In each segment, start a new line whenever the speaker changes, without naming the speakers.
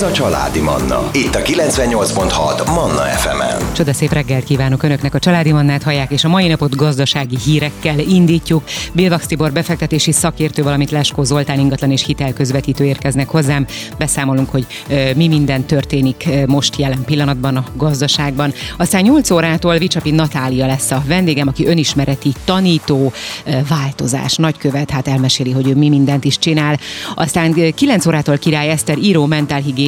Ez a Családi Manna. Itt a 98.6 Manna FM-en.
Csoda szép reggelt kívánok Önöknek a Családi Mannát hallják, és a mai napot gazdasági hírekkel indítjuk. Bilvax Tibor befektetési szakértő, valamint Leskó Zoltán ingatlan és hitelközvetítő érkeznek hozzám. Beszámolunk, hogy ö, mi minden történik ö, most jelen pillanatban a gazdaságban. Aztán 8 órától Vicsapi Natália lesz a vendégem, aki önismereti tanító, ö, változás, nagykövet, hát elmeséli, hogy ő mi mindent is csinál. Aztán 9 órától Király Eszter író,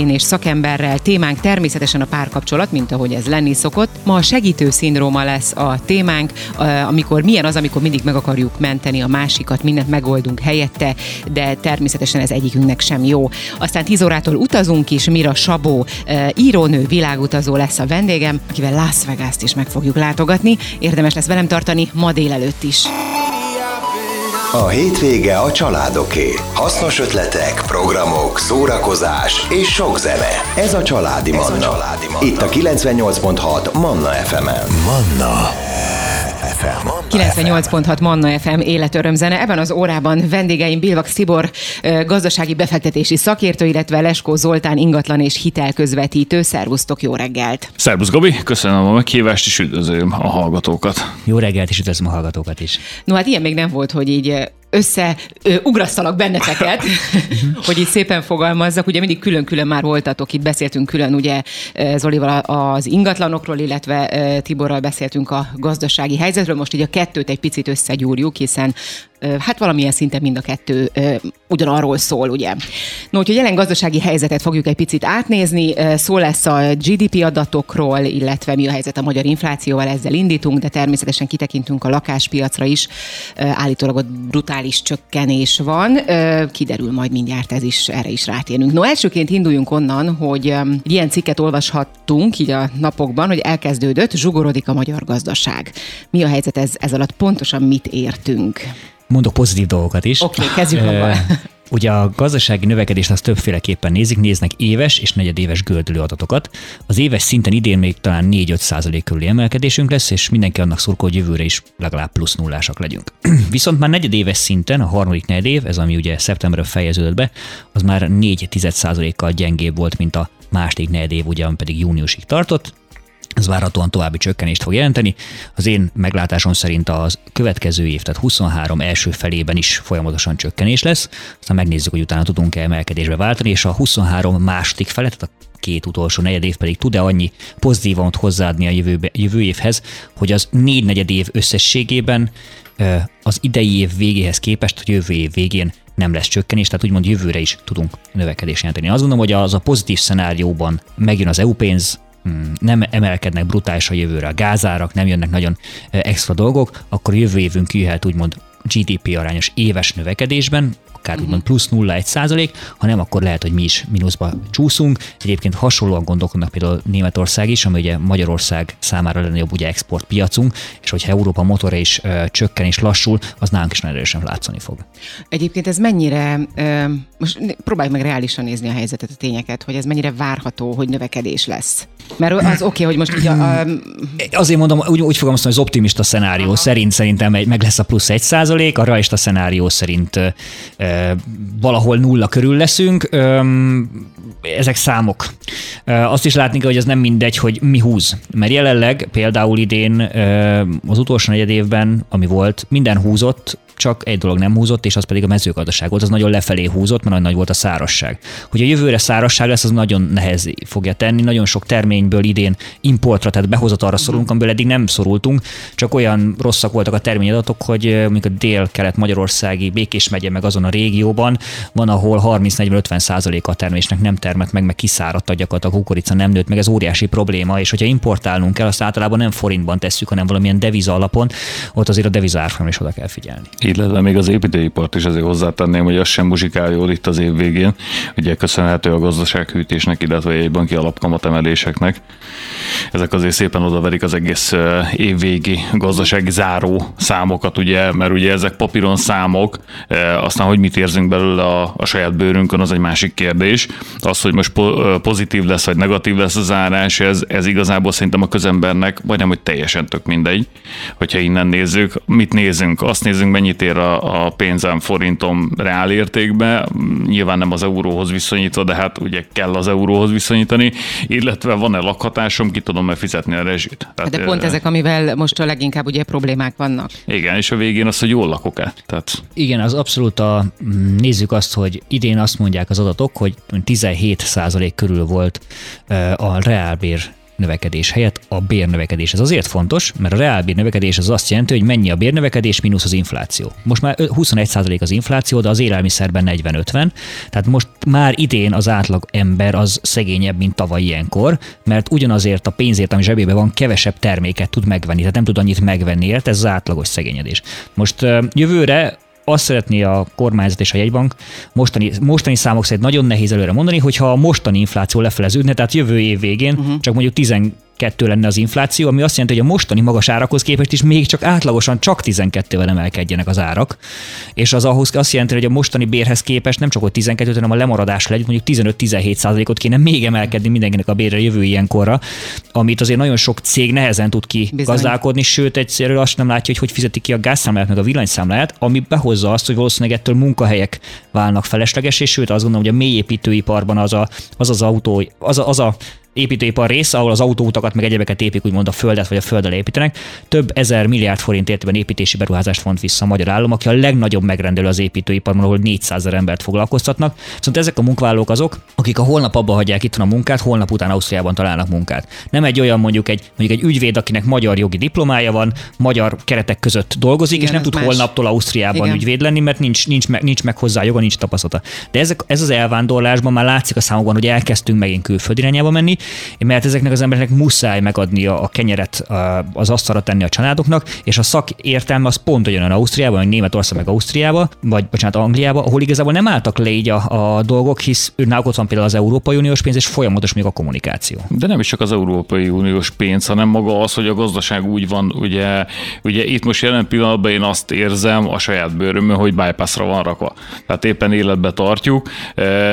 mentálhigién és szakemberrel. Témánk természetesen a párkapcsolat, mint ahogy ez lenni szokott. Ma a segítő szindróma lesz a témánk, amikor milyen az, amikor mindig meg akarjuk menteni a másikat, mindent megoldunk helyette, de természetesen ez egyikünknek sem jó. Aztán 10 órától utazunk is, Mira Sabó, írónő, világutazó lesz a vendégem, akivel Las Vegas-t is meg fogjuk látogatni. Érdemes lesz velem tartani ma délelőtt is.
A hétvége a családoké. Hasznos ötletek, programok, szórakozás és sok zene. Ez a Családi Manna. A családi Manna. Itt a 98.6 Manna FM-en. Manna. FM.
98.6 Manna FM életörömzene. Ebben az órában vendégeim Bilvak Szibor, gazdasági befektetési szakértő, illetve Leskó Zoltán ingatlan és hitelközvetítő. Szervusztok, jó reggelt!
Szervusz Gabi, köszönöm a meghívást, és üdvözlöm a hallgatókat.
Jó reggelt, és üdvözlöm a hallgatókat is.
No hát ilyen még nem volt, hogy így összeugrasztalak benneteket, hogy így szépen fogalmazzak. Ugye mindig külön-külön már voltatok, itt beszéltünk külön ugye Zolival az ingatlanokról, illetve Tiborral beszéltünk a gazdasági helyzetről. Most így a kettőt egy picit összegyúrjuk, hiszen hát valamilyen szinten mind a kettő ugyanarról szól, ugye. No, úgyhogy jelen gazdasági helyzetet fogjuk egy picit átnézni. Szó lesz a GDP adatokról, illetve mi a helyzet a magyar inflációval, ezzel indítunk, de természetesen kitekintünk a lakáspiacra is. Állítólag ott brutális csökkenés van. Kiderül majd mindjárt ez is, erre is rátérünk. No, elsőként induljunk onnan, hogy ilyen cikket olvashattunk így a napokban, hogy elkezdődött, zsugorodik a magyar gazdaság. Mi a helyzet ez, ez alatt? Pontosan mit értünk?
Mondok pozitív dolgokat is.
Oké, okay, kezdjük abban.
Ugye a gazdasági növekedést az többféleképpen nézik, néznek éves és negyedéves gördülő adatokat. Az éves szinten idén még talán 4-5 százalék körüli emelkedésünk lesz, és mindenki annak szurkol, hogy jövőre is legalább plusz nullásak legyünk. Viszont már negyedéves szinten, a harmadik negyedév, ez ami ugye szeptemberben fejeződött be, az már 4 százalékkal gyengébb volt, mint a második negyedév, ugye, ami pedig júniusig tartott, ez várhatóan további csökkenést fog jelenteni. Az én meglátásom szerint az következő év, tehát 23 első felében is folyamatosan csökkenés lesz, aztán megnézzük, hogy utána tudunk-e emelkedésbe váltani, és a 23 második fele, tehát a két utolsó negyed év pedig tud-e annyi pozitívant hozzáadni a jövőbe, jövő évhez, hogy az négy negyed év összességében az idei év végéhez képest, a jövő év végén nem lesz csökkenés, tehát úgymond jövőre is tudunk növekedést jelenteni. Azt gondolom, hogy az a pozitív szenárióban megjön az EU pénz, nem emelkednek brutális a jövőre a gázárak, nem jönnek nagyon extra dolgok, akkor jövő évünk jöhet úgymond GDP arányos éves növekedésben, akár uh-huh. úgymond plusz 0,1 százalék, ha nem, akkor lehet, hogy mi is mínuszba csúszunk. Egyébként hasonlóan gondolkodnak például Németország is, ami ugye Magyarország számára lenne jobb ugye exportpiacunk, és hogyha Európa motora is ö, csökken és lassul, az nálunk is nagyon erősen látszani fog.
Egyébként ez mennyire, ö, most próbáljuk meg reálisan nézni a helyzetet, a tényeket, hogy ez mennyire várható, hogy növekedés lesz? Mert az oké, okay, hogy most ugye... A...
Azért mondom, úgy, úgy fogom azt, hogy az optimista szenárió Aha. szerint szerintem meg lesz a plusz egy százalék, a realista szenárió szerint valahol nulla körül leszünk. Ezek számok. Azt is látni kell, hogy ez nem mindegy, hogy mi húz. Mert jelenleg például idén az utolsó negyed évben, ami volt, minden húzott, csak egy dolog nem húzott, és az pedig a mezőgazdaság volt, az nagyon lefelé húzott, mert nagyon nagy volt a szárasság. Hogy a jövőre szárasság lesz, az nagyon nehez fogja tenni. Nagyon sok terményből idén importra, tehát behozatalra szorulunk, amiből eddig nem szorultunk, csak olyan rosszak voltak a terményadatok, hogy mondjuk a dél-kelet-magyarországi Békés megye meg azon a régióban van, ahol 30-40-50 százalék a termésnek nem termett meg, meg kiszáradt gyakorlatilag a kukorica nem nőtt, meg ez óriási probléma, és hogyha importálnunk kell, azt általában nem forintban tesszük, hanem valamilyen deviza alapon, ott azért a deviza is oda kell figyelni
illetve még az építőipart is azért hozzátenném, hogy az sem muzsikál jól itt az év végén. Ugye köszönhető a gazdasághűtésnek, illetve egy banki alapkamat emeléseknek. Ezek azért szépen odaverik az egész évvégi gazdasági záró számokat, ugye, mert ugye ezek papíron számok, aztán hogy mit érzünk belőle a, a saját bőrünkön, az egy másik kérdés. Az, hogy most pozitív lesz, vagy negatív lesz a zárás, ez, ez igazából szerintem a közembernek majdnem, hogy teljesen tök mindegy, hogyha innen nézzük. Mit nézünk? Azt nézzünk, mennyit mennyit ér a, a pénzem forintom reál értékbe, nyilván nem az euróhoz viszonyítva, de hát ugye kell az euróhoz viszonyítani, illetve van-e lakhatásom, ki tudom-e fizetni a rezsit.
Tehát, de pont ezek, amivel most a leginkább ugye problémák vannak.
Igen, és a végén az, hogy jól lakok-e. Tehát...
Igen, az abszolút a, nézzük azt, hogy idén azt mondják az adatok, hogy 17% körül volt a reálbér növekedés helyett a bérnövekedés. Ez azért fontos, mert a reálbér növekedés az azt jelenti, hogy mennyi a bérnövekedés mínusz az infláció. Most már 21% az infláció, de az élelmiszerben 40-50, tehát most már idén az átlag ember az szegényebb, mint tavaly ilyenkor, mert ugyanazért a pénzért, ami zsebében van, kevesebb terméket tud megvenni, tehát nem tud annyit megvenni ért, ez az átlagos szegényedés. Most jövőre azt szeretné a kormányzat és a jegybank mostani, mostani számok szerint nagyon nehéz előre mondani, hogyha a mostani infláció lefeleződne, tehát jövő év végén uh-huh. csak mondjuk 10 12 lenne az infláció, ami azt jelenti, hogy a mostani magas árakhoz képest is még csak átlagosan csak 12-vel emelkedjenek az árak. És az ahhoz azt jelenti, hogy a mostani bérhez képest nem csak hogy 12, hanem a lemaradás legyen, mondjuk 15-17 százalékot kéne még emelkedni mindenkinek a bérre jövő ilyenkorra, amit azért nagyon sok cég nehezen tud ki Bizony. gazdálkodni, sőt egyszerűen azt nem látja, hogy hogy fizeti ki a gázszámlát meg a villanyszámlát, ami behozza azt, hogy valószínűleg ettől munkahelyek válnak felesleges, és sőt azt gondolom, hogy a mélyépítőiparban az a, az, az autó, az a, az a építőipar rész, ahol az autóutakat meg egyebeket épik, úgymond a földet vagy a földdel építenek. Több ezer milliárd forint értében építési beruházást vont vissza a magyar állam, aki a legnagyobb megrendelő az építőiparban, ahol 400 ezer embert foglalkoztatnak. Szóval ezek a munkavállalók azok, akik a holnap abba hagyják itt a munkát, holnap után Ausztriában találnak munkát. Nem egy olyan mondjuk egy, mondjuk egy ügyvéd, akinek magyar jogi diplomája van, magyar keretek között dolgozik, Igen, és nem tud más. holnaptól Ausztriában Igen. ügyvéd lenni, mert nincs, nincs, meg, nincs meg hozzá joga, nincs tapasztalata. De ezek, ez az elvándorlásban már látszik a számokban, hogy elkezdtünk megint külföldi irányába menni, mert ezeknek az embereknek muszáj megadni a kenyeret az asztalra tenni a családoknak, és a szakértelme az pont olyan Ausztriában, vagy Németország meg Ausztriába, vagy bocsánat, Angliába, ahol igazából nem álltak le így a, a dolgok, hisz náluk ott van például az Európai Uniós pénz, és folyamatos még a kommunikáció.
De nem is csak az Európai Uniós pénz, hanem maga az, hogy a gazdaság úgy van, ugye, ugye itt most jelen pillanatban én azt érzem a saját bőrömön, hogy bypassra van rakva. Tehát éppen életbe tartjuk,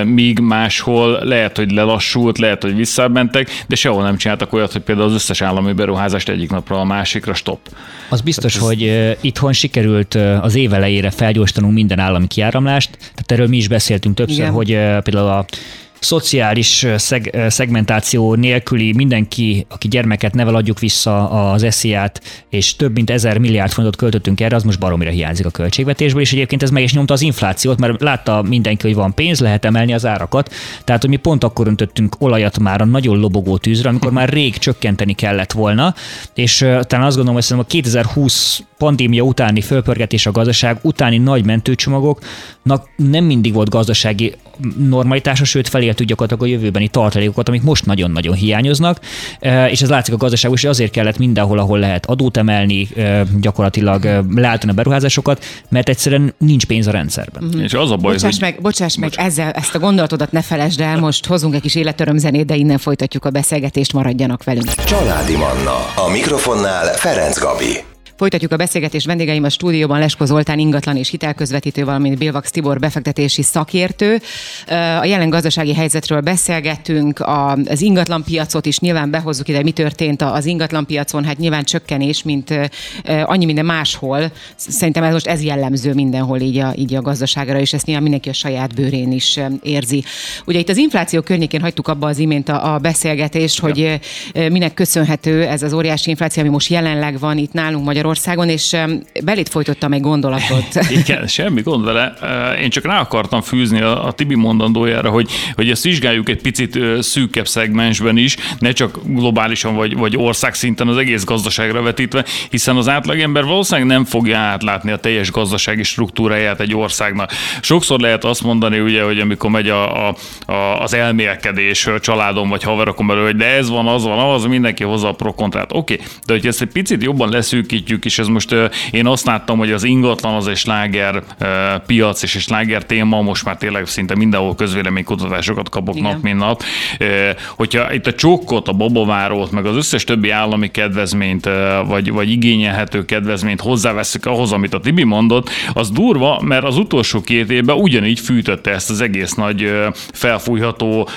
míg máshol lehet, hogy lelassult, lehet, hogy visszamentek, de sehol nem csináltak olyat, hogy például az összes állami beruházást egyik napra a másikra stop.
Az biztos, ez... hogy itthon sikerült az év elejére felgyorsítanunk minden állami kiáramlást, tehát erről mi is beszéltünk többször, Igen. hogy például a szociális szeg, szegmentáció nélküli mindenki, aki gyermeket nevel, adjuk vissza az esziát, és több mint ezer milliárd fontot költöttünk erre, az most baromira hiányzik a költségvetésből, és egyébként ez meg is nyomta az inflációt, mert látta mindenki, hogy van pénz, lehet emelni az árakat. Tehát, hogy mi pont akkor öntöttünk olajat már a nagyon lobogó tűzre, amikor már rég csökkenteni kellett volna, és talán azt gondolom, hogy a 2020 pandémia utáni fölpörgetés a gazdaság utáni nagy mentőcsomagoknak nem mindig volt gazdasági normalitása, sőt feléltük gyakorlatilag a jövőbeni tartalékokat, amik most nagyon-nagyon hiányoznak, e, és ez látszik a gazdaságban, és azért kellett mindenhol, ahol lehet adót emelni, e, gyakorlatilag e, leállítani a beruházásokat, mert egyszerűen nincs pénz a rendszerben.
Mm-hmm. És az a baj,
bocsáss hogy... meg, bocsáss meg, ezzel, ezt a gondolatodat ne felejtsd el, most hozunk egy kis életörömzenét, de innen folytatjuk a beszélgetést, maradjanak velünk.
Családi Manna, a mikrofonnál Ferenc Gabi.
Folytatjuk a beszélgetést vendégeim a stúdióban Lesko Zoltán ingatlan és hitelközvetítő, valamint Bilvax Tibor befektetési szakértő. A jelen gazdasági helyzetről beszélgettünk, az ingatlan piacot is nyilván behozzuk ide, mi történt az ingatlan piacon, hát nyilván csökkenés, mint annyi minden máshol. Szerintem ez most ez jellemző mindenhol így a, így a gazdaságra, és ezt nyilván mindenki a saját bőrén is érzi. Ugye itt az infláció környékén hagytuk abba az imént a, a beszélgetést, ja. hogy minek köszönhető ez az óriási infláció, ami most jelenleg van itt nálunk Magyarországon, Magyarországon, és belét folytottam egy gondolatot.
Igen, semmi gond vele. Én csak rá akartam fűzni a, Tibi mondandójára, hogy, hogy ezt vizsgáljuk egy picit szűkebb szegmensben is, ne csak globálisan vagy, vagy országszinten az egész gazdaságra vetítve, hiszen az átlagember valószínűleg nem fogja átlátni a teljes gazdasági struktúráját egy országnak. Sokszor lehet azt mondani, ugye, hogy amikor megy a, a, a, az elmélkedés családom vagy haverokon belül, hogy de ez van, az van, az, mindenki hozza a prokontrát. Oké, okay. de hogyha ezt egy picit jobban leszűkítjük, beszélgetjük, és ez most én azt láttam, hogy az ingatlan az egy sláger piac és egy sláger téma, most már tényleg szinte mindenhol közvéleménykutatásokat kapok Igen. nap, mint nap. Hogyha itt a csokkot, a babavárót, meg az összes többi állami kedvezményt, vagy, vagy igényelhető kedvezményt hozzáveszünk ahhoz, amit a Tibi mondott, az durva, mert az utolsó két évben ugyanígy fűtötte ezt az egész nagy felfújható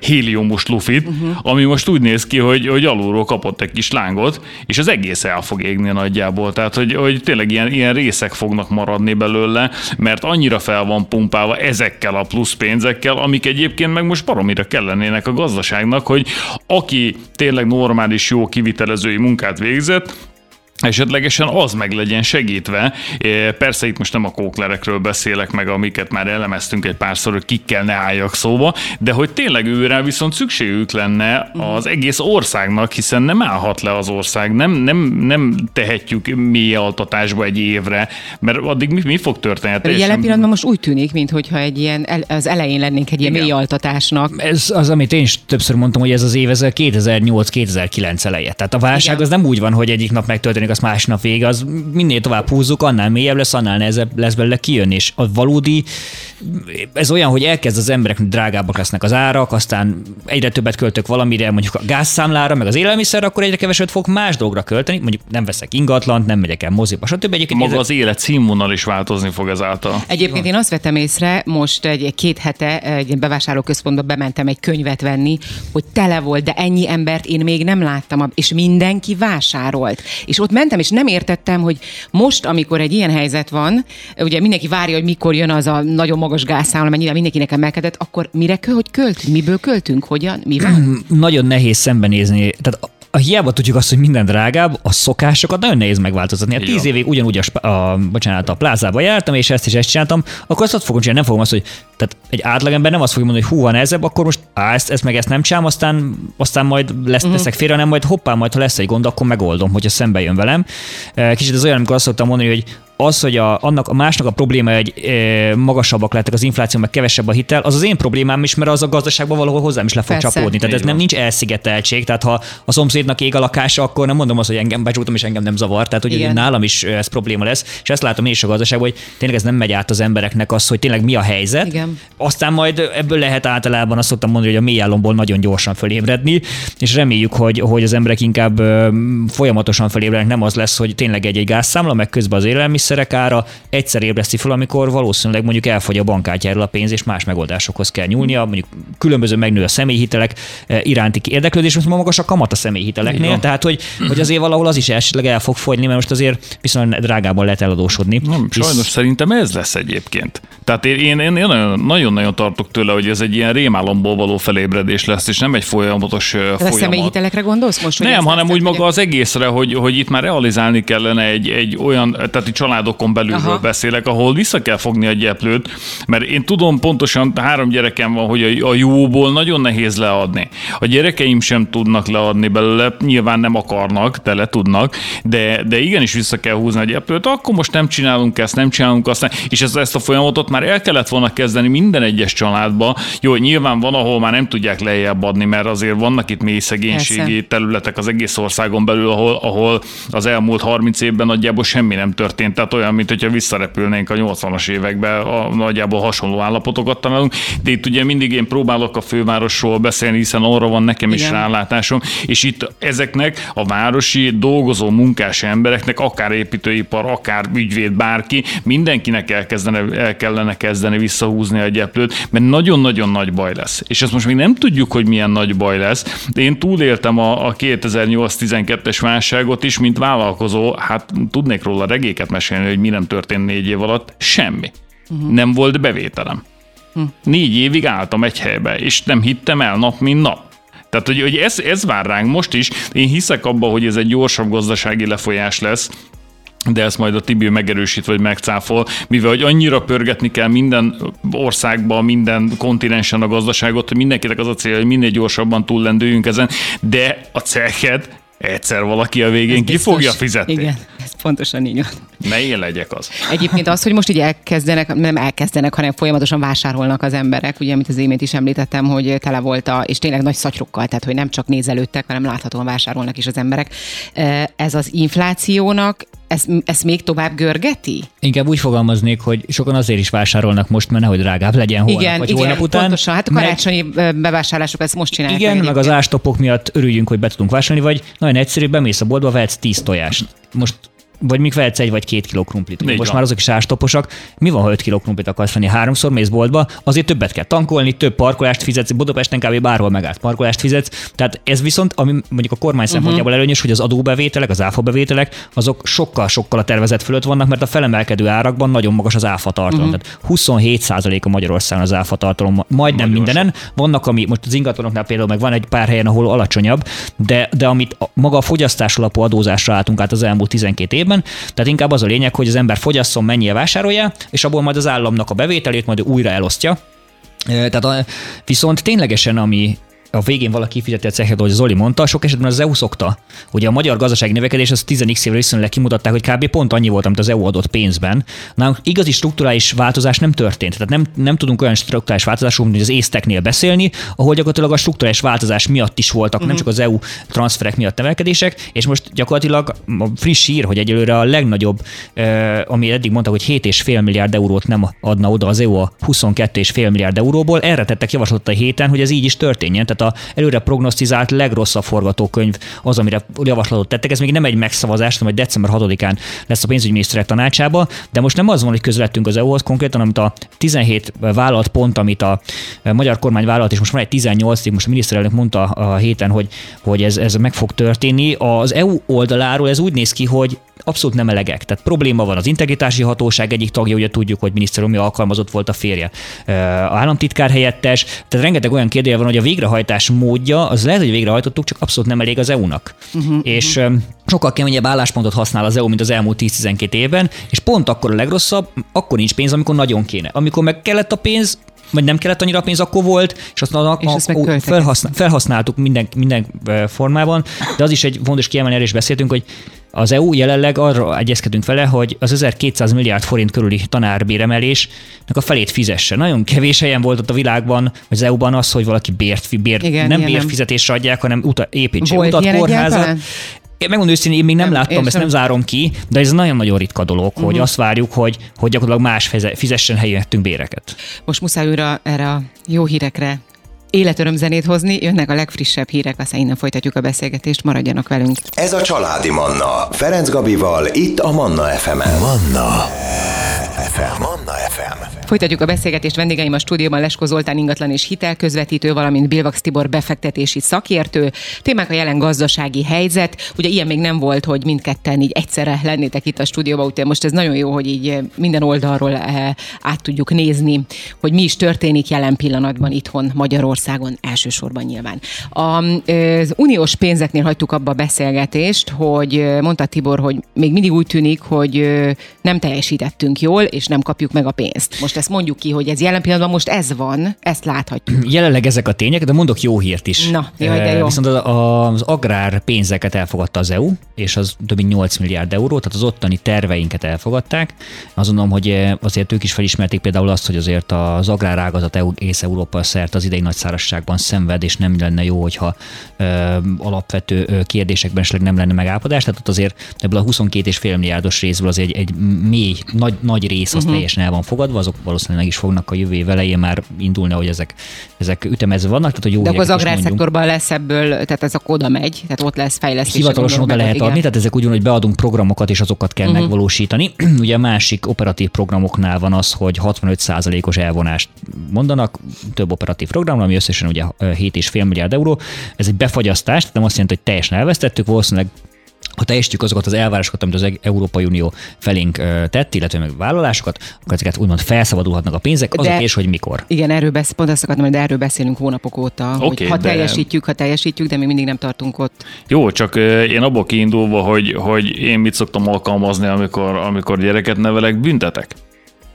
héliumos lufit, uh-huh. ami most úgy néz ki, hogy, hogy alulról kapott egy kis lángot, és az egész el fog égni nagyjából nagyjából. Tehát, hogy, hogy tényleg ilyen, ilyen részek fognak maradni belőle, mert annyira fel van pumpálva ezekkel a plusz pénzekkel, amik egyébként meg most baromira kellenének a gazdaságnak, hogy aki tényleg normális, jó kivitelezői munkát végzett, esetlegesen az meg legyen segítve. Persze itt most nem a kóklerekről beszélek meg, amiket már elemeztünk egy párszor, hogy kikkel ne álljak szóba, de hogy tényleg őre viszont szükségük lenne az egész országnak, hiszen nem állhat le az ország, nem, nem, nem tehetjük mély altatásba egy évre, mert addig mi, mi fog történni?
Teljesen... Jelen pillanatban most úgy tűnik, mintha egy ilyen, az elején lennénk egy ilyen mély altatásnak.
Ez az, amit én is többször mondtam, hogy ez az év, ez a 2008-2009 eleje. Tehát a válság Igen. az nem úgy van, hogy egyik nap megtörténik, az másnap vége, az minél tovább húzzuk, annál mélyebb lesz, annál nehezebb lesz belőle kijönni. És a valódi, ez olyan, hogy elkezd az embereknek drágábbak lesznek az árak, aztán egyre többet költök valamire, mondjuk a gázszámlára, meg az élelmiszer, akkor egyre keveset fog más dolgra költeni, mondjuk nem veszek ingatlant, nem megyek el moziba, stb.
Egyébként Maga az élet színvonal is változni fog ezáltal.
Egyébként én azt vettem észre, most egy két hete egy bevásárlóközpontba bementem egy könyvet venni, hogy tele volt, de ennyi embert én még nem láttam, és mindenki vásárolt. És ott mentem, és nem értettem, hogy most, amikor egy ilyen helyzet van, ugye mindenki várja, hogy mikor jön az a nagyon magas gázszám, amennyivel mindenkinek emelkedett, akkor mire kell, hogy költünk? Miből költünk? Hogyan? Mi van?
nagyon nehéz szembenézni. Tehát a hiába tudjuk azt, hogy minden drágább, a szokásokat nagyon nehéz megváltoztatni. Hát tíz évig ugyanúgy a, a, bocsánat, a plázába jártam, és ezt is ezt csináltam, akkor azt fogom csinálni, nem fogom azt, hogy tehát egy átlagember nem azt fogja mondani, hogy hú, van ezebb, akkor most á, ezt, ezt meg ezt nem csinálom, aztán, aztán majd lesz, uh-huh. leszek félre, nem majd hoppá, majd ha lesz egy gond, akkor megoldom, hogyha szembe jön velem. Kicsit az olyan, amikor azt szoktam mondani, hogy az, hogy a, annak a másnak a probléma, hogy e, magasabbak lettek az infláció, meg kevesebb a hitel, az az én problémám is, mert az a gazdaságban valahol hozzám is le fog Persze. csapódni. Tehát ez nem nincs elszigeteltség. Tehát ha a szomszédnak ég a lakása, akkor nem mondom azt, hogy engem becsútam, és engem nem zavar. Tehát hogy nálam is ez probléma lesz. És ezt látom én is a gazdaságban, hogy tényleg ez nem megy át az embereknek az, hogy tényleg mi a helyzet. Igen. Aztán majd ebből lehet általában azt szoktam mondani, hogy a mélyállomból nagyon gyorsan fölébredni, és reméljük, hogy, hogy az emberek inkább folyamatosan fölébrednek, nem az lesz, hogy tényleg egy, egy gázszámla, meg közben az élelmiszer élelmiszerek ára egyszer ébreszti fel, amikor valószínűleg mondjuk elfogy a bankkártyáról a pénz, és más megoldásokhoz kell nyúlnia, mondjuk különböző megnő a személyhitelek eh, iránti érdeklődés, most magas a kamat a személyhiteleknél, Igen. tehát hogy, hogy azért valahol az is esetleg el fog fogyni, mert most azért viszonylag drágában lehet eladósodni.
Nem, hisz... Sajnos szerintem ez lesz egyébként. Tehát én, én, én nagyon-nagyon tartok tőle, hogy ez egy ilyen rémálomból való felébredés lesz, és nem egy folyamatos
ez folyamat. A személyhitelekre gondolsz most?
Nem, hanem úgy maga az egészre, hogy, hogy itt már realizálni kellene egy, egy olyan, tehát egy családokon belülről Aha. beszélek, ahol vissza kell fogni a gyeplőt, mert én tudom pontosan, három gyerekem van, hogy a, a jóból nagyon nehéz leadni. A gyerekeim sem tudnak leadni belőle, nyilván nem akarnak, de le tudnak, de, de igenis vissza kell húzni a gyeplőt, akkor most nem csinálunk ezt, nem csinálunk azt, és ezt, ezt a folyamatot már el kellett volna kezdeni minden egyes családba. Jó, nyilván van, ahol már nem tudják lejjebb adni, mert azért vannak itt mély szegénységi területek az egész országon belül, ahol, ahol az elmúlt 30 évben nagyjából semmi nem történt. Tehát olyan, mint hogyha visszarepülnénk a 80-as évekbe, a nagyjából hasonló állapotokat találunk. De itt ugye mindig én próbálok a fővárosról beszélni, hiszen arra van nekem Igen. is rálátásom, és itt ezeknek a városi dolgozó munkás embereknek, akár építőipar, akár ügyvéd, bárki, mindenkinek elkezdene, el kellene kezdeni visszahúzni a gyeplőt, mert nagyon-nagyon nagy baj lesz. És ezt most még nem tudjuk, hogy milyen nagy baj lesz. De én túléltem a, a 2008-12-es válságot is, mint vállalkozó, hát tudnék róla regéket mesélni, hogy mi nem történt négy év alatt. Semmi. Uh-huh. Nem volt bevételem. Uh-huh. Négy évig álltam egy helybe, és nem hittem el nap, mint nap. Tehát, hogy, hogy ez, ez vár ránk most is. Én hiszek abba, hogy ez egy gyorsabb gazdasági lefolyás lesz, de ezt majd a Tibi megerősít, vagy megcáfol, mivel hogy annyira pörgetni kell minden országban, minden kontinensen a gazdaságot, hogy mindenkinek az a célja, hogy minél gyorsabban túllendüljünk ezen, de a cechет egyszer valaki a végén ez ki biztos, fogja fizetni.
Igen, pontosan így van.
Ne én legyek az.
Egyébként az, hogy most ugye elkezdenek, nem elkezdenek, hanem folyamatosan vásárolnak az emberek, ugye, amit az imént is említettem, hogy tele volt a, és tényleg nagy szatyrokkal, tehát hogy nem csak nézelődtek, hanem láthatóan vásárolnak is az emberek. Ez az inflációnak ezt, ezt még tovább görgeti?
Inkább úgy fogalmaznék, hogy sokan azért is vásárolnak most, mert nehogy drágább legyen holnap igen, vagy igen, holnap után.
pontosan. Hát a karácsonyi meg, bevásárlások ezt most csinálják.
Igen, meg, meg az ástopok miatt örüljünk, hogy be tudunk vásárolni, vagy nagyon egyszerű, bemész a boltba, vehetsz 10 tojást. Most vagy még vehetsz egy vagy két kiló krumplit. Ugye most
van.
már azok is ástoposak. Mi van, ha 5 kiló krumplit akarsz venni? Háromszor mész boltba, azért többet kell tankolni, több parkolást fizetsz, Budapesten kb. bárhol megállt parkolást fizetsz. Tehát ez viszont, ami mondjuk a kormány szempontjából előnyös, hogy az adóbevételek, az áfa bevételek, azok sokkal-sokkal a tervezet fölött vannak, mert a felemelkedő árakban nagyon magas az áfa tartalom. Tehát 27% a Magyarországon az áfa tartalom, majdnem mindenen. Vannak, ami most az ingatlanoknál például meg van egy pár helyen, ahol alacsonyabb, de, de amit a, maga a fogyasztás alapú adózásra álltunk át az elmúlt 12 évben, tehát inkább az a lényeg, hogy az ember fogyasszon, mennyire vásárolja, és abból majd az államnak a bevételét majd újra elosztja. Tehát a, viszont ténylegesen, ami a végén valaki fizeti a cechet, ahogy Zoli mondta, sok esetben az EU szokta. Ugye a magyar gazdasági növekedés az 10x évre viszonylag kimutatták, hogy kb. pont annyi volt, amit az EU adott pénzben. Nálunk igazi strukturális változás nem történt. Tehát nem, nem tudunk olyan strukturális változásról, mint az észteknél beszélni, ahol gyakorlatilag a strukturális változás miatt is voltak, uh-huh. nem csak az EU transferek miatt emelkedések, és most gyakorlatilag a friss hír, hogy egyelőre a legnagyobb, eh, ami eddig mondta, hogy 7,5 milliárd eurót nem adna oda az EU a 22,5 milliárd euróból, erre tettek javaslatot a héten, hogy ez így is történjen. Tehát a előre prognosztizált legrosszabb forgatókönyv az, amire javaslatot tettek. Ez még nem egy megszavazás, hanem hogy december 6-án lesz a pénzügyminiszterek tanácsába, de most nem az van, hogy közlettünk az EU-hoz konkrétan, amit a 17 vállalt pont, amit a magyar kormány vállalt, és most van egy 18 most a miniszterelnök mondta a héten, hogy, hogy ez, ez meg fog történni. Az EU oldaláról ez úgy néz ki, hogy abszolút nem elegek. Tehát probléma van az integritási hatóság egyik tagja, ugye tudjuk, hogy minisztériumi alkalmazott volt a férje, a államtitkár helyettes. Tehát rengeteg olyan kérdése van, hogy a végrehajtás módja, az lehet, hogy végrehajtottuk, csak abszolút nem elég az EU-nak. Uh-huh, és uh-huh. sokkal keményebb álláspontot használ az EU, mint az elmúlt 10-12 évben, és pont akkor a legrosszabb, akkor nincs pénz, amikor nagyon kéne. Amikor meg kellett a pénz, vagy nem kellett annyira pénz, akkor volt, és azt, a,
És
a,
költekeztük.
felhasznál, felhasználtuk minden, minden formában, de az is egy fontos kiemelni, is beszéltünk, hogy az EU jelenleg arra egyezkedünk vele, hogy az 1200 milliárd forint körüli tanárbéremelésnek a felét fizesse. Nagyon kevés helyen volt ott a világban, vagy az EU-ban az, hogy valaki bért, bér,
Igen,
nem bérfizetésre adják, hanem uta, építse
Volt
utat, kórházat. Én megmondom őszintén, én még nem,
Nem,
láttam, ezt nem zárom ki, de ez nagyon-nagyon ritka dolog,
Mhm.
hogy azt várjuk, hogy, hogy gyakorlatilag más fize- fizessen helyettünk béreket.
Most muszáj újra erre a jó hírekre életörömzenét hozni, jönnek a legfrissebb hírek, aztán innen folytatjuk a beszélgetést, maradjanak velünk.
Ez a Családi Manna. Ferenc Gabival, itt a Manna FM-en. Manna FM. Manna FM.
Folytatjuk a beszélgetést vendégeim a stúdióban Lesko Zoltán ingatlan és hitelközvetítő, valamint Bilvax Tibor befektetési szakértő. Témák a jelen gazdasági helyzet. Ugye ilyen még nem volt, hogy mindketten így egyszerre lennétek itt a stúdióban, úgyhogy most ez nagyon jó, hogy így minden oldalról eh, át tudjuk nézni, hogy mi is történik jelen pillanatban itthon Magyarországon elsősorban nyilván. A, az uniós pénzeknél hagytuk abba a beszélgetést, hogy eh, mondta Tibor, hogy még mindig úgy tűnik, hogy eh, nem teljesítettünk jól, és nem kapjuk meg a pénzt. Most ezt mondjuk ki, hogy ez jelen pillanatban most ez van, ezt láthatjuk.
Jelenleg ezek a tények, de mondok jó hírt is.
Na, jaj, de
Eh,
jó.
Viszont az, agrár pénzeket elfogadta az EU, és az több mint 8 milliárd euró, tehát az ottani terveinket elfogadták. Azt gondolom, hogy eh, azért ők is felismerték például azt, hogy azért az agrárágazat EU- egész Európa szerte az idei nagy szárazságban szenved, és nem lenne jó, hogyha ö, alapvető ö, kérdésekben esetleg nem lenne megállapodás. Tehát ott azért ebből a 22,5 milliárdos részből az egy, egy mély, nagy, nagy rész az uh-huh. teljesen el van fogadva, azok valószínűleg meg is fognak a jövő év elején már indulni, hogy ezek, ezek ütemezve vannak. Tehát, hogy jó
De akkor az agrárszektorban lesz ebből, tehát ez akkor oda megy, tehát ott lesz fejlesztés.
Hivatalosan oda lehet adni, tehát ezek úgy van, hogy beadunk programokat, és azokat kell uh-huh. megvalósítani. Ugye a másik operatív programoknál van az, hogy 65%-os elvonást mondanak, több operatív program, ami összesen ugye ö, 7,5 milliárd euró. Ez egy befagyasztás, tehát nem azt jelenti, hogy teljesen elvesztettük, valószínűleg ha teljesítjük azokat az elvárásokat, amit az Európai Unió felénk tett, illetve meg vállalásokat, akkor ezeket úgymond felszabadulhatnak a pénzek, az
De-
a kérdés, hogy mikor.
Igen, erről besz, pont azt akartam, de erről beszélünk hónapok óta, okay, hogy
Oké,
ha
de-
teljesítjük, ha teljesítjük, de még mindig nem tartunk ott.
Jó, csak én abból kiindulva, hogy, hogy én mit szoktam alkalmazni, amikor, amikor gyereket nevelek, büntetek.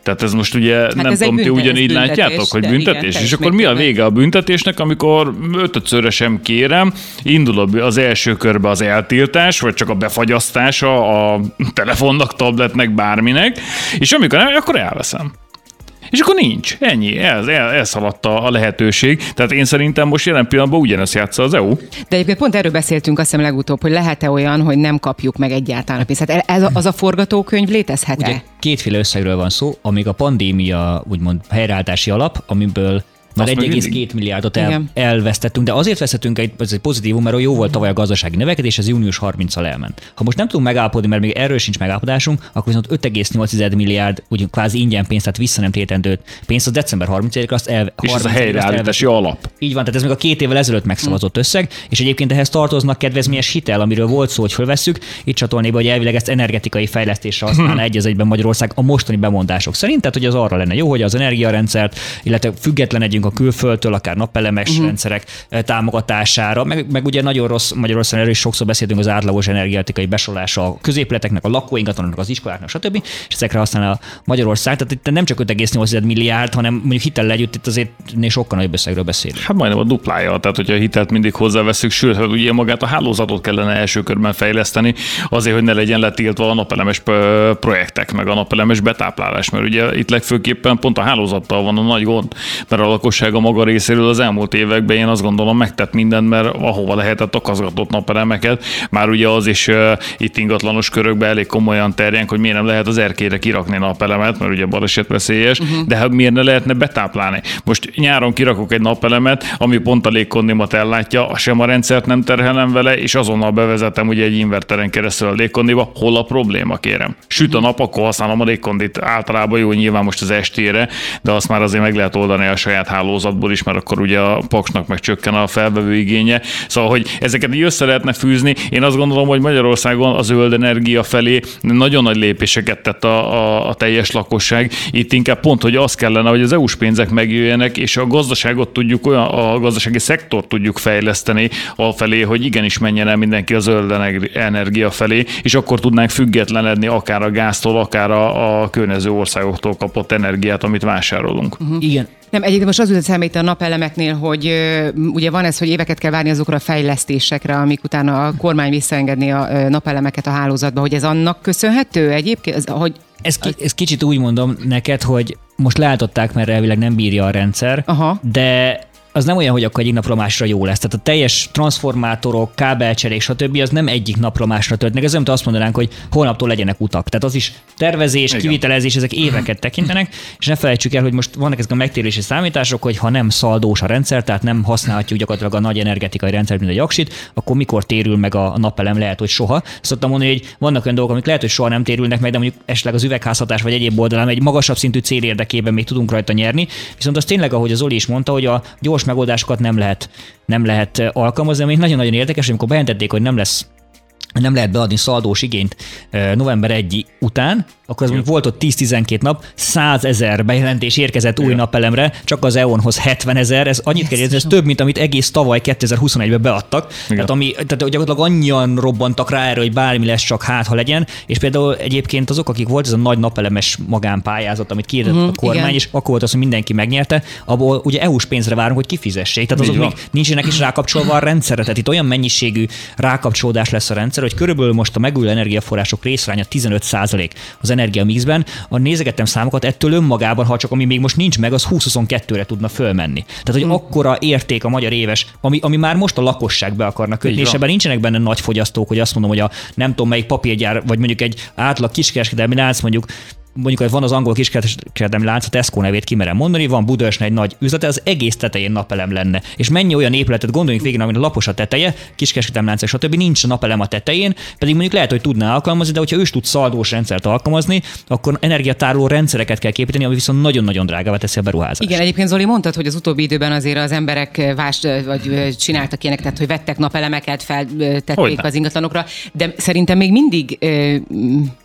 Tehát ez most ugye, hát nem tudom, ti ugyanígy
büntetés,
látjátok, hogy büntetés?
igen,
és akkor mi a vége a büntetésnek, amikor ötödszörre sem kérem, indul az első körbe az eltiltás, vagy csak a befagyasztása a telefonnak, tabletnek, bárminek, és amikor nem, akkor elveszem. És akkor nincs. Ennyi. Ez, el, elszaladt a lehetőség. Tehát én szerintem most jelen pillanatban ugyanezt játsza az EU.
De egyébként pont erről beszéltünk azt hiszem legutóbb, hogy lehet-e olyan, hogy nem kapjuk meg egyáltalán a pénzt. Hát ez, az a forgatókönyv létezhet-e?
Ugye kétféle összegről van szó, amíg a pandémia úgymond helyreállítási alap, amiből
Meg
1,2
mindig.
milliárdot el,
Igen.
elvesztettünk, de azért vesztettünk egy, ez egy pozitívum, mert jó volt tavaly a gazdasági növekedés, ez június 30-al elment. Ha most nem tudunk megállapodni, mert még erről sincs megállapodásunk, akkor viszont 5,8 milliárd, úgy kvázi ingyen pénzt, tehát vissza nem tétendő pénzt, az december 30-ig azt el,
És ez a
30-ig azt
helyreállítási alap.
így van, tehát ez még a két évvel ezelőtt megszavazott összeg, és egyébként ehhez tartoznak kedvezményes hitel, amiről volt szó, hogy fölvesszük. Itt csatolni be, hogy elvileg ezt energetikai fejlesztésre használna egy az egyben Magyarország a mostani bemondások szerint, tehát hogy az arra lenne jó, hogy az energiarendszert, illetve függetlenedjünk a külföldtől, akár napelemes uh-huh. rendszerek eh, támogatására, meg, meg ugye nagyon rossz Magyarországon erről is sokszor beszéltünk az átlagos energetikai besorolása a középületeknek, a lakóingatlanoknak, az iskoláknak, stb. És ezekre használ a Magyarország. Tehát itt nem csak 5,8 milliárd, hanem mondjuk hitellel együtt itt azért sokkal nagyobb összegről beszélünk.
Hát majdnem a duplája, tehát hogyha a hitelt mindig hozzáveszünk, sőt, hát ugye magát a hálózatot kellene első körben fejleszteni, azért, hogy ne legyen letiltva a napelemes ö, projektek, meg a napelemes betáplálás, mert ugye itt legfőképpen pont a hálózattal van a nagy gond, mert a lakosság a maga részéről az elmúlt években én azt gondolom megtett mindent, mert ahova lehetett akaszgatott napelemeket, már ugye az is ö, itt ingatlanos körökben elég komolyan terjenk, hogy miért nem lehet az erkére kirakni napelemet, mert ugye balesetveszélyes, uh-huh. de hát miért ne lehetne betáplálni? Most nyáron kirakok egy napelemet, ami pont a légkondimat ellátja, sem a rendszert nem terhelem vele, és azonnal bevezetem ugye egy inverteren keresztül a légkondiba, hol a probléma kérem. Süt a nap, akkor használom a légkondit. Általában jó, nyilván most az estére, de azt már azért meg lehet oldani a saját hálózatból is, mert akkor ugye a paksnak meg csökken a felvevő igénye. Szóval, hogy ezeket így össze lehetne fűzni. Én azt gondolom, hogy Magyarországon a zöld energia felé nagyon nagy lépéseket tett a, a, a teljes lakosság. Itt inkább pont, hogy az kellene, hogy az EU-s pénzek megjöjjenek, és a gazdaságot tudjuk olyan, a gazdasági szektort tudjuk fejleszteni felé, hogy igenis menjen el mindenki a zöld ener- energia felé, és akkor tudnánk függetlenedni akár a gáztól, akár a, a környező országoktól kapott energiát, amit vásárolunk.
Uh-huh. Igen,
Nem, egyébként most az jutott eszembe a napelemeknél, hogy ugye van ez, hogy éveket kell várni azokra a fejlesztésekre, amik utána a kormány visszaengedni a napelemeket a hálózatba, hogy ez annak köszönhető egyébként, ez, hogy
Ez, ki, ez kicsit úgy mondom neked, hogy most leállították, mert elvileg nem bírja a rendszer,
Aha.
de az nem olyan, hogy akkor egyik napról másra jó lesz. Tehát a teljes transformátorok, kábelcserék, stb. az nem egyik napról másra történik. Ez nem azt mondanánk, hogy holnaptól legyenek utak. Tehát az is tervezés,
Igen.
kivitelezés, ezek éveket tekintenek, és ne felejtsük el, hogy most vannak ezek a megtérési számítások, hogy ha nem szaldós a rendszer, tehát nem használhatjuk gyakorlatilag a nagy energetikai rendszert, mint a jaksit, akkor mikor térül meg a napelem, lehet, hogy soha. Szoktam mondani, hogy vannak olyan dolgok, amik lehet, hogy soha nem térülnek meg, de mondjuk esetleg az üvegházhatás vagy egyéb oldalán egy magasabb szintű cél érdekében még tudunk rajta nyerni. Viszont az tényleg, ahogy az Zoli is mondta, hogy a gyors megoldásokat nem lehet, nem lehet eh, alkalmazni, ami nagyon-nagyon érdekes, amikor bejelentették, hogy nem lesz nem lehet beadni szaldós igényt november 1 után, akkor az mondjuk volt ott 10-12 nap, 100 ezer bejelentés érkezett új napelemre, csak az EON-hoz 70 ezer, ez annyit kell ez több, mint amit egész tavaly 2021-ben beadtak. Tehát, ami, tehát gyakorlatilag annyian robbantak rá erre, hogy bármi lesz, csak hát, ha legyen. És például egyébként azok, akik volt ez a nagy napelemes magánpályázat, amit
Mhm,
uh-huh, a kormány,
igen.
és akkor volt az, hogy mindenki megnyerte, abból ugye EU-s pénzre várunk, hogy kifizessék. Tehát azok még nincsenek is rákapcsolva a rendszerre. Tehát itt olyan mennyiségű rákapcsolódás lesz a rendszer, hogy körülbelül most a megújuló energiaforrások részránya 15% az energia mixben. A nézegettem számokat ettől önmagában, ha csak ami még most nincs meg, az 20-22-re tudna fölmenni. Tehát, hogy
Hm.
akkora érték a magyar éves, ami, ami már most a lakosság be akarnak kötni, és ebben nincsenek benne nagy fogyasztók, hogy azt mondom, hogy a nem tudom melyik papírgyár, vagy mondjuk egy átlag kiskereskedelmi lánc mondjuk mondjuk, hogy van az angol kiskereskedelmi lánc, a Tesco nevét kimerem mondani, van Budaörsön egy nagy üzlete, az egész tetején napelem lenne. És mennyi olyan épületet gondoljunk végig, amin a lapos a teteje, kiskereskedelmi lánc, stb. nincs napelem a tetején, pedig mondjuk lehet, hogy tudná alkalmazni, de hogyha ő is tud szaldós rendszert alkalmazni, akkor energiatároló rendszereket kell képíteni, ami viszont nagyon-nagyon drágává teszi a beruházást.
Igen, egyébként Zoli mondtad, hogy az utóbbi időben azért az emberek vás, vagy csináltak ilyenek, tehát hogy vettek napelemeket, feltették
Hogyne.
az ingatlanokra, de szerintem még mindig ö,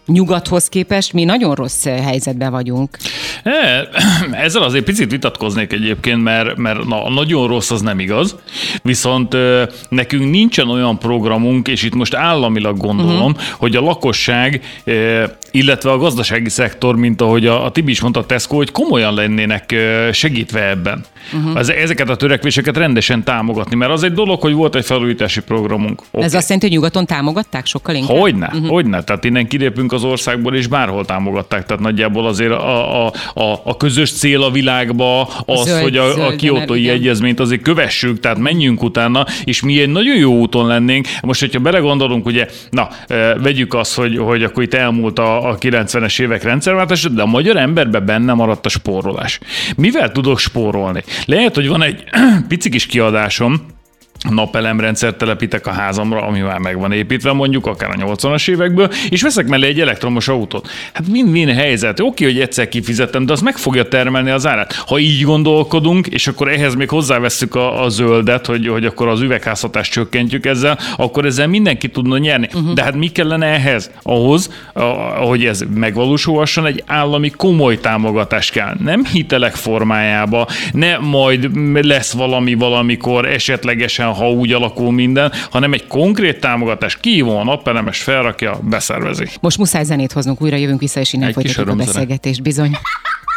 nyugathoz képest mi nagyon rossz ö, helyzetben vagyunk.
E, Ezzel azért picit vitatkoznék egyébként, mert, mert na, nagyon rossz az nem igaz, viszont ö, nekünk nincsen olyan programunk, és itt most államilag gondolom, uh-huh. hogy a lakosság, ö, illetve a gazdasági szektor, mint ahogy a, a Tibi is mondta, Tesco, hogy komolyan lennének ö, segítve ebben. Uh-huh. Ez, ezeket a törekvéseket rendesen támogatni, mert az egy dolog, hogy volt egy felújítási programunk.
Okay. Ez azt jelenti, hogy nyugaton támogatták sokkal inkább?
Hogyne, uh-huh. hogyne. Tehát innen kilépünk az országból, és bárhol támogatták. Tehát nagyjából azért a, a, a, a közös cél a világba az,
Zöld-
hogy a, a kiotói egyezményt azért kövessük, tehát menjünk utána, és mi egy nagyon jó úton lennénk. Most, hogyha belegondolunk, ugye, na, vegyük azt, hogy, hogy akkor itt elmúlt a, a 90-es évek rendszerváltása, de a magyar emberben benne maradt a spórolás. Mivel tudok spórolni? Lehet, hogy van egy pici kis kiadásom, napelemrendszert telepítek a házamra, ami már meg van építve, mondjuk akár a 80-as évekből, és veszek mellé egy elektromos autót. Hát mind-mind helyzet. Oké, hogy egyszer kifizettem, de az meg fogja termelni az árát. Ha így gondolkodunk, és akkor ehhez még hozzávesszük a, a zöldet, hogy, hogy akkor az üvegházhatást csökkentjük ezzel, akkor ezzel mindenki tudna nyerni. Uh-huh. De hát mi kellene ehhez? Ahhoz, hogy ez megvalósulhasson, egy állami komoly támogatás kell. Nem hitelek formájába, ne majd lesz valami valamikor esetlegesen ha úgy alakul minden, hanem egy konkrét támogatás. Kihívom a napelemes, felrakja, beszervezi.
Most muszáj zenét hoznunk, újra jövünk vissza, és innen egy folytatjuk a beszélgetést, bizony.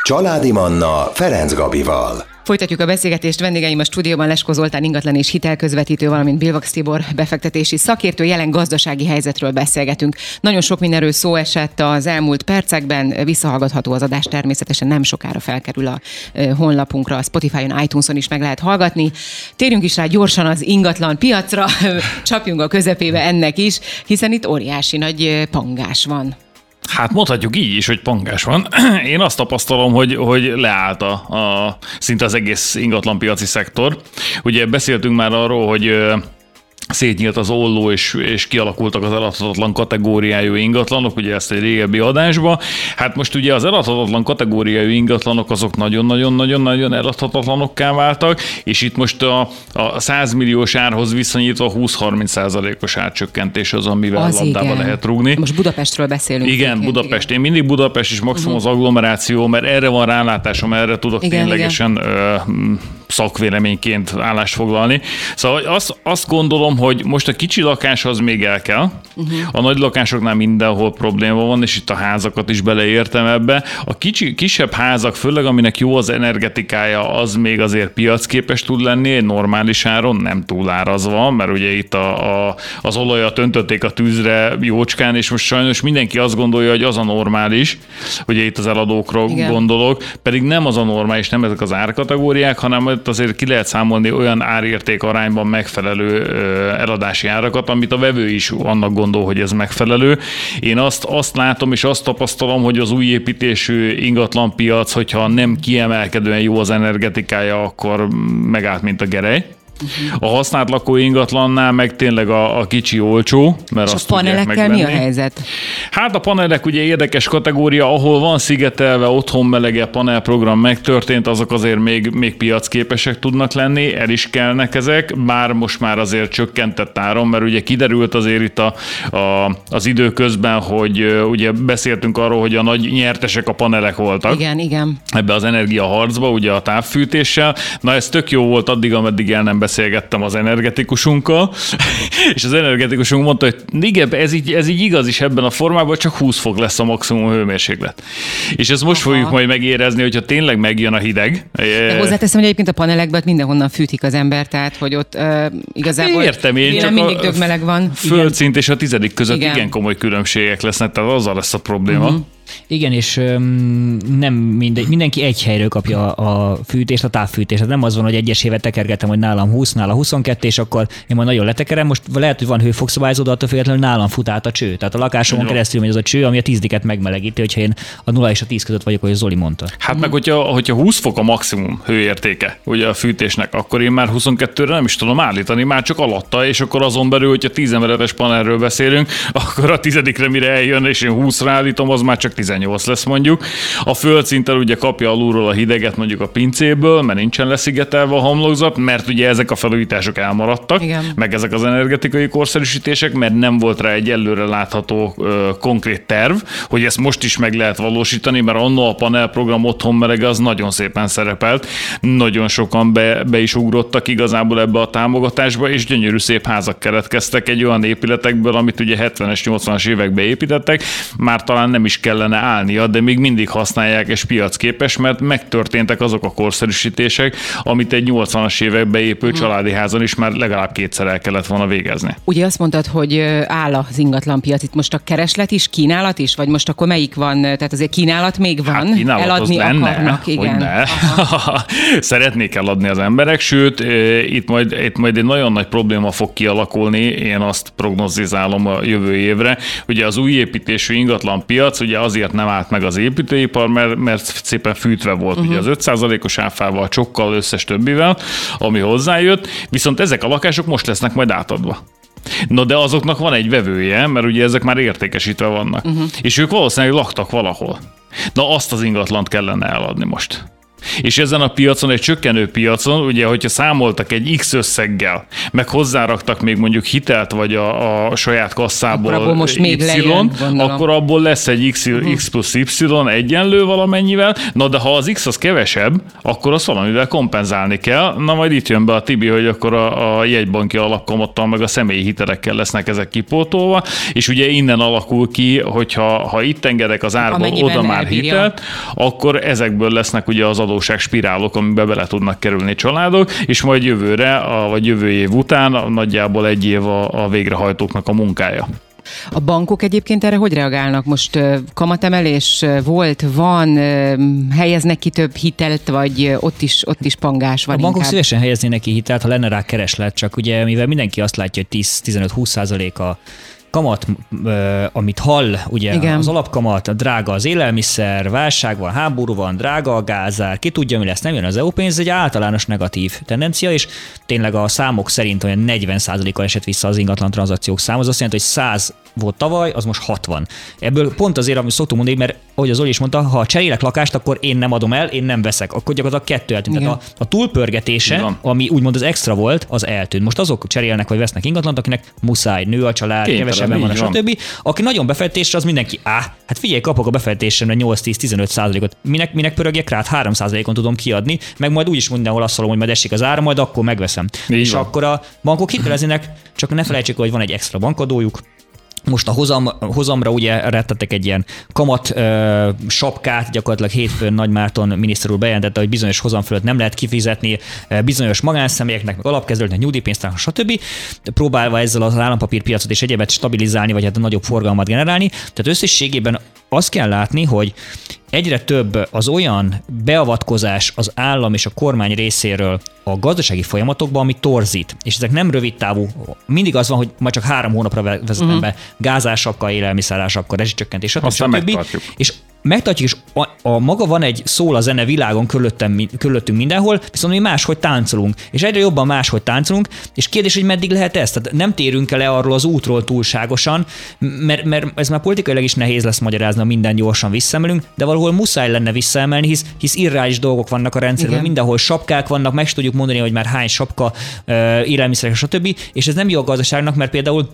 Családi Manna Ferenc Gabival.
Folytatjuk a beszélgetést. Vendégeim a stúdióban Lesko Zoltán ingatlan és hitelközvetítő, valamint Bilvax Tibor befektetési szakértő. Jelen gazdasági helyzetről beszélgetünk. Nagyon sok mindenről szó esett az elmúlt percekben. Visszahallgatható az adás természetesen nem sokára felkerül a honlapunkra, a Spotify-on, iTunes-on is meg lehet hallgatni. Térjünk is rá gyorsan az ingatlan piacra, csapjunk a közepébe ennek is, hiszen itt óriási nagy pangás van.
Hát mondhatjuk így is, hogy pangás van. Én azt tapasztalom, hogy, hogy leállt a, a szinte az egész ingatlanpiaci szektor. Ugye beszéltünk már arról, hogy szétnyílt az olló, és, és kialakultak az eladhatatlan kategóriájú ingatlanok, ugye ezt egy régebbi adásba. Hát most ugye az eladhatatlan kategóriájú ingatlanok azok nagyon-nagyon-nagyon-nagyon eladhatatlanokká váltak, és itt most a, a 100 milliós árhoz viszonyítva 20-30 százalékos árcsökkentés az, amivel az labdába igen. lehet rúgni.
Most Budapestről beszélünk.
Igen, Budapest. Igen. Én mindig Budapest, és maximum uh-huh. az agglomeráció, mert erre van rálátásom, erre tudok igen, ténylegesen igen. Ö, szakvéleményként állást foglalni. Szóval azt, azt gondolom, hogy most a kicsi lakáshoz még el kell. Uh-huh. A nagy lakásoknál mindenhol probléma van, és itt a házakat is beleértem ebbe. A kicsi, kisebb házak, főleg aminek jó az energetikája, az még azért piacképes tud lenni egy normális áron, nem túl árazva, mert ugye itt a, a, az olajat öntötték a tűzre jócskán, és most sajnos mindenki azt gondolja, hogy az a normális, ugye itt az eladókról Igen. gondolok, pedig nem az a normális, nem ezek az árkategóriák, hanem között azért ki lehet számolni olyan árérték arányban megfelelő eladási árakat, amit a vevő is annak gondol, hogy ez megfelelő. Én azt, azt látom és azt tapasztalom, hogy az új építésű ingatlanpiac, hogyha nem kiemelkedően jó az energetikája, akkor megállt, mint a gerej. Uh-huh. A használt lakó ingatlannál meg tényleg a, a kicsi olcsó, mert
És
azt
a panelekkel mi a helyzet?
Hát a panelek ugye érdekes kategória, ahol van szigetelve otthon melege panelprogram megtörtént, azok azért még, még piacképesek tudnak lenni, el is kellnek ezek, bár most már azért csökkentett áron, mert ugye kiderült azért itt a, a, az időközben, hogy ugye beszéltünk arról, hogy a nagy nyertesek a panelek voltak.
Igen, igen.
Ebbe az energiaharcba, ugye a távfűtéssel. Na ez tök jó volt addig, ameddig el nem beszélgettem az energetikusunkkal, és az energetikusunk mondta, hogy igen, ez így, ez így igaz is ebben a formában, csak 20 fok lesz a maximum hőmérséklet. És ezt most Aha. fogjuk majd megérezni, hogyha tényleg megjön a hideg.
De hozzáteszem, hogy egyébként a panelekben mindenhonnan fűtik az ember, tehát hogy ott uh, igazából
Értem én, csak
mindig a meleg van.
Földszint és a tizedik között igen. igen komoly különbségek lesznek, tehát azzal lesz a probléma. Uh-huh.
Igen, és öm, nem mindegy, mindenki egy helyről kapja a fűtést, a távfűtést. Tehát nem az van, hogy egyesével tekergetem, hogy nálam 20, nála 22, és akkor én majd nagyon letekerem. Most lehet, hogy van hőfokszabályzó, de attól függetlenül nálam fut át a cső. Tehát a lakásomon Jó. keresztül megy az a cső, ami a tízdiket megmelegíti, hogyha én a 0 és a 10 között vagyok, hogy Zoli mondta.
Hát meg, hogyha, hogyha 20 fok a maximum hőértéke ugye a fűtésnek, akkor én már 22-re nem is tudom állítani, már csak alatta, és akkor azon belül, hogyha 10 emeletes panelről beszélünk, akkor a tizedikre mire eljön, és én 20-ra állítom, az már csak 18 lesz mondjuk. A földszinten ugye kapja alulról a hideget mondjuk a pincéből, mert nincsen leszigetelve a homlokzat, mert ugye ezek a felújítások elmaradtak, Igen. meg ezek az energetikai korszerűsítések, mert nem volt rá egy előre látható ö, konkrét terv, hogy ezt most is meg lehet valósítani, mert annó a panelprogram otthon merege az nagyon szépen szerepelt. Nagyon sokan be, be is ugrottak igazából ebbe a támogatásba, és gyönyörű szép házak keletkeztek egy olyan épületekből, amit ugye 70-es, 80-as években építettek, már talán nem is kellene kellene állnia, de még mindig használják és piacképes, mert megtörténtek azok a korszerűsítések, amit egy 80-as években épült hmm. családi házon is már legalább kétszer el kellett volna végezni.
Ugye azt mondtad, hogy áll az ingatlan piac, itt most a kereslet is, kínálat is, vagy most akkor melyik van? Tehát azért kínálat még van, hát
kínálat eladni lenne, akarnak, igen. Ne. Szeretnék eladni az emberek, sőt, itt majd, itt majd egy nagyon nagy probléma fog kialakulni, én azt prognozizálom a jövő évre. Ugye az új építésű ingatlan piac ugye azért nem állt meg az építőipar, mert, mert szépen fűtve volt uh-huh. ugye az 5%-os áfával, csokkal, összes többivel, ami hozzájött, viszont ezek a lakások most lesznek majd átadva. No, de azoknak van egy vevője, mert ugye ezek már értékesítve vannak. Uh-huh. És ők valószínűleg laktak valahol. Na azt az ingatlant kellene eladni most. És ezen a piacon, egy csökkenő piacon, ugye, hogyha számoltak egy X összeggel, meg hozzáraktak még mondjuk hitelt, vagy a, a saját kasszából
akkor most még Y, lejön,
akkor abból lesz egy X, uh-huh. X plusz Y egyenlő valamennyivel, na de ha az X az kevesebb, akkor azt valamivel kompenzálni kell. Na majd itt jön be a Tibi, hogy akkor a, a jegybanki alapkamattal, meg a személyi hitelekkel lesznek ezek kipótolva, és ugye innen alakul ki, hogyha ha itt engedek az árból oda már elbírja. hitelt, akkor ezekből lesznek ugye az adóság spirálok, amiben bele tudnak kerülni családok, és majd jövőre, a, vagy jövő év után nagyjából egy év a, a végrehajtóknak a munkája.
A bankok egyébként erre hogy reagálnak? Most kamatemelés volt, van, helyeznek ki több hitelt, vagy ott is, ott is pangás van
A bankok
inkább?
szívesen helyeznének ki hitelt, ha lenne rá kereslet, csak ugye mivel mindenki azt látja, hogy 10-15-20 százalék a kamat, amit hall, ugye Igen. az alapkamat, drága az élelmiszer, válság van, háború van, drága a gázár, ki tudja, mi lesz, nem jön az EU pénz, ez egy általános negatív tendencia, és tényleg a számok szerint olyan 40%-kal esett vissza az ingatlan tranzakciók száma, az azt jelenti, hogy 100 volt tavaly, az most 60. Ebből pont azért, amit szoktunk mondani, mert ahogy az Oli is mondta, ha cserélek lakást, akkor én nem adom el, én nem veszek. Akkor gyakorlatilag kettő eltűnt. Tehát a, a túlpörgetése, Igen. ami úgymond az extra volt, az eltűnt. Most azok cserélnek vagy vesznek ingatlant, akinek muszáj, nő a család, kevesebben van, van, stb. Aki nagyon befektetésre, az mindenki, á, hát figyelj, kapok a befektetésemre 8-10-15 százalékot. Minek, minek pörögjek rá, 3 hát százalékon tudom kiadni, meg majd úgyis mindenhol azt szólom, hogy majd esik az ára, majd akkor megveszem. Így és van. akkor a bankok hiteleznének, csak ne felejtsék, hogy van egy extra bankadójuk, most a hozam, hozamra ugye rettettek egy ilyen kamat ö, sapkát, gyakorlatilag hétfőn Nagy Márton miniszter úr bejelentette, hogy bizonyos hozam fölött nem lehet kifizetni bizonyos magánszemélyeknek, meg alapkezelőknek, nyugdíjpénztárnak, stb. Próbálva ezzel az állampapírpiacot és egyebet stabilizálni, vagy hát nagyobb forgalmat generálni. Tehát összességében azt kell látni, hogy egyre több az olyan beavatkozás az állam és a kormány részéről a gazdasági folyamatokban, ami torzít. És ezek nem rövid távú. Mindig az van, hogy majd csak három hónapra vezetem uh-huh. be gázásakkal, élelmiszerásakkal, rezsicsökkentés, stb. stb. És megtartjuk, és a, a maga van egy szól a zene világon körülöttem, körülöttünk mindenhol, viszont mi máshogy táncolunk, és egyre jobban máshogy táncolunk, és kérdés, hogy meddig lehet ez? Tehát nem térünk el arról az útról túlságosan, mert, mert ez már politikailag is nehéz lesz magyarázni, minden gyorsan visszaemelünk, de valahol muszáj lenne visszaemelni, hisz, hisz irreális dolgok vannak a rendszerben, Igen. mindenhol sapkák vannak, meg tudjuk mondani, hogy már hány sapka, élelmiszerek, stb. És ez nem jó a gazdaságnak, mert például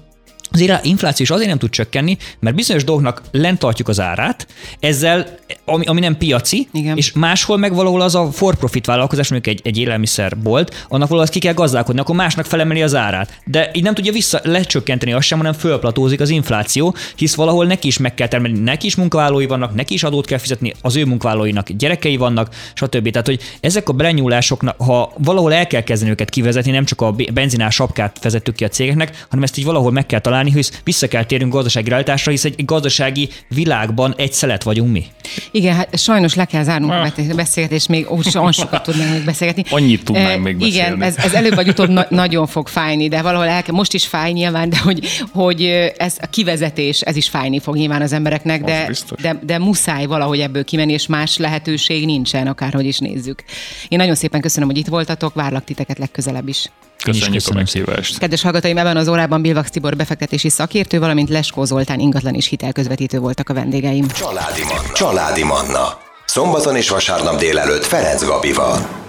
az infláció is azért nem tud csökkenni, mert bizonyos dolgoknak lent tartjuk az árát, ezzel, ami, ami nem piaci, Igen. és máshol meg valahol az a for profit vállalkozás, mondjuk egy, egy élelmiszerbolt, annak valahol ki kell gazdálkodni, akkor másnak felemeli az árát. De így nem tudja vissza lecsökkenteni azt sem, hanem fölplatózik az infláció, hisz valahol neki is meg kell termelni, neki is munkavállalói vannak, neki is adót kell fizetni, az ő munkavállalóinak gyerekei vannak, stb. Tehát, hogy ezek a brenyúlások, ha valahol el kell kezdeni őket kivezetni, nem csak a benzinás sapkát vezettük ki a cégeknek, hanem ezt így valahol meg kell találni, találni, hisz vissza kell térnünk gazdasági realitásra, hisz egy gazdasági világban egy szelet vagyunk mi.
Igen, hát sajnos le kell zárnunk ah. a beszélgetést, még ó, sokat tudnánk még beszélgetni.
Annyit tudnánk e, még
beszélni. Igen, ez, ez előbb vagy utóbb na- nagyon fog fájni, de valahol el kell, most is fáj nyilván, de hogy, hogy ez a kivezetés, ez is fájni fog nyilván az embereknek, de, de, de muszáj valahogy ebből kimenni, és más lehetőség nincsen, akárhogy is nézzük. Én nagyon szépen köszönöm, hogy itt voltatok, várlak titeket legközelebb is.
Köszönjük a meghívást.
Kedves hallgatóim, ebben az órában Bilvax Tibor befektetési szakértő, valamint Leskó Zoltán ingatlan és hitelközvetítő voltak a vendégeim.
Családi Manna. Családi Manna. Szombaton és vasárnap délelőtt Ferenc Gabival.